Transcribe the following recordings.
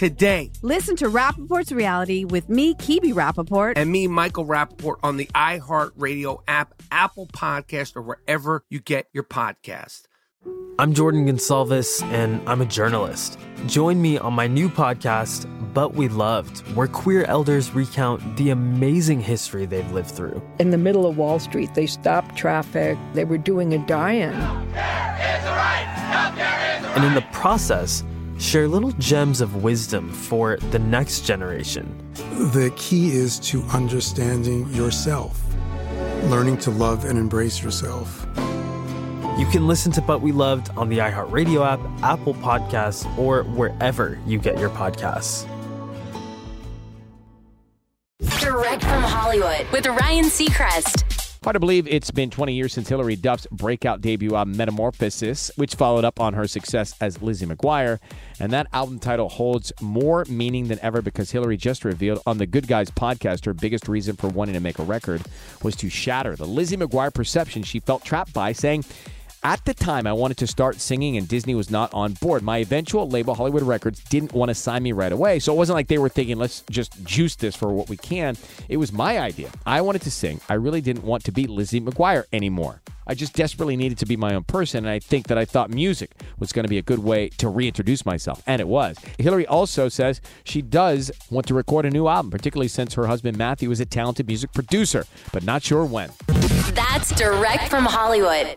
today. Listen to Rapaport's Reality with me, Kebe Rapaport. And me, Michael Rapaport, on the iHeartRadio app, Apple Podcast, or wherever you get your podcast. I'm Jordan Gonsalves, and I'm a journalist. Join me on my new podcast, But We Loved, where queer elders recount the amazing history they've lived through. In the middle of Wall Street, they stopped traffic, they were doing a die in. And in the process, share little gems of wisdom for the next generation. The key is to understanding yourself, learning to love and embrace yourself. You can listen to But We Loved on the iHeartRadio app, Apple Podcasts, or wherever you get your podcasts. Direct from Hollywood with Ryan Seacrest. Hard to believe it's been 20 years since Hilary Duff's breakout debut album Metamorphosis, which followed up on her success as Lizzie McGuire. And that album title holds more meaning than ever because Hilary just revealed on the Good Guys podcast her biggest reason for wanting to make a record was to shatter the Lizzie McGuire perception she felt trapped by, saying, at the time, I wanted to start singing, and Disney was not on board. My eventual label, Hollywood Records, didn't want to sign me right away. So it wasn't like they were thinking, let's just juice this for what we can. It was my idea. I wanted to sing. I really didn't want to be Lizzie McGuire anymore. I just desperately needed to be my own person, and I think that I thought music was going to be a good way to reintroduce myself, and it was. Hilary also says she does want to record a new album, particularly since her husband Matthew is a talented music producer, but not sure when. That's direct from Hollywood.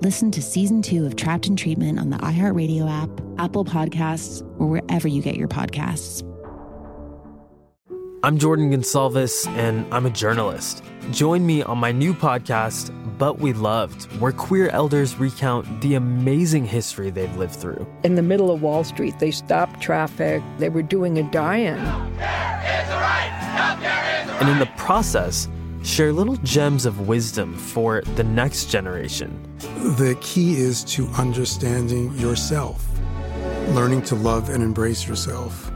Listen to season two of Trapped in Treatment on the iHeartRadio app, Apple Podcasts, or wherever you get your podcasts. I'm Jordan Gonsalves, and I'm a journalist. Join me on my new podcast, But We Loved, where queer elders recount the amazing history they've lived through. In the middle of Wall Street, they stopped traffic, they were doing a die in. And in the process, share little gems of wisdom for the next generation. The key is to understanding yourself, learning to love and embrace yourself.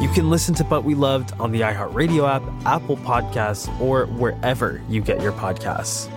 You can listen to But We Loved on the iHeartRadio app, Apple Podcasts, or wherever you get your podcasts.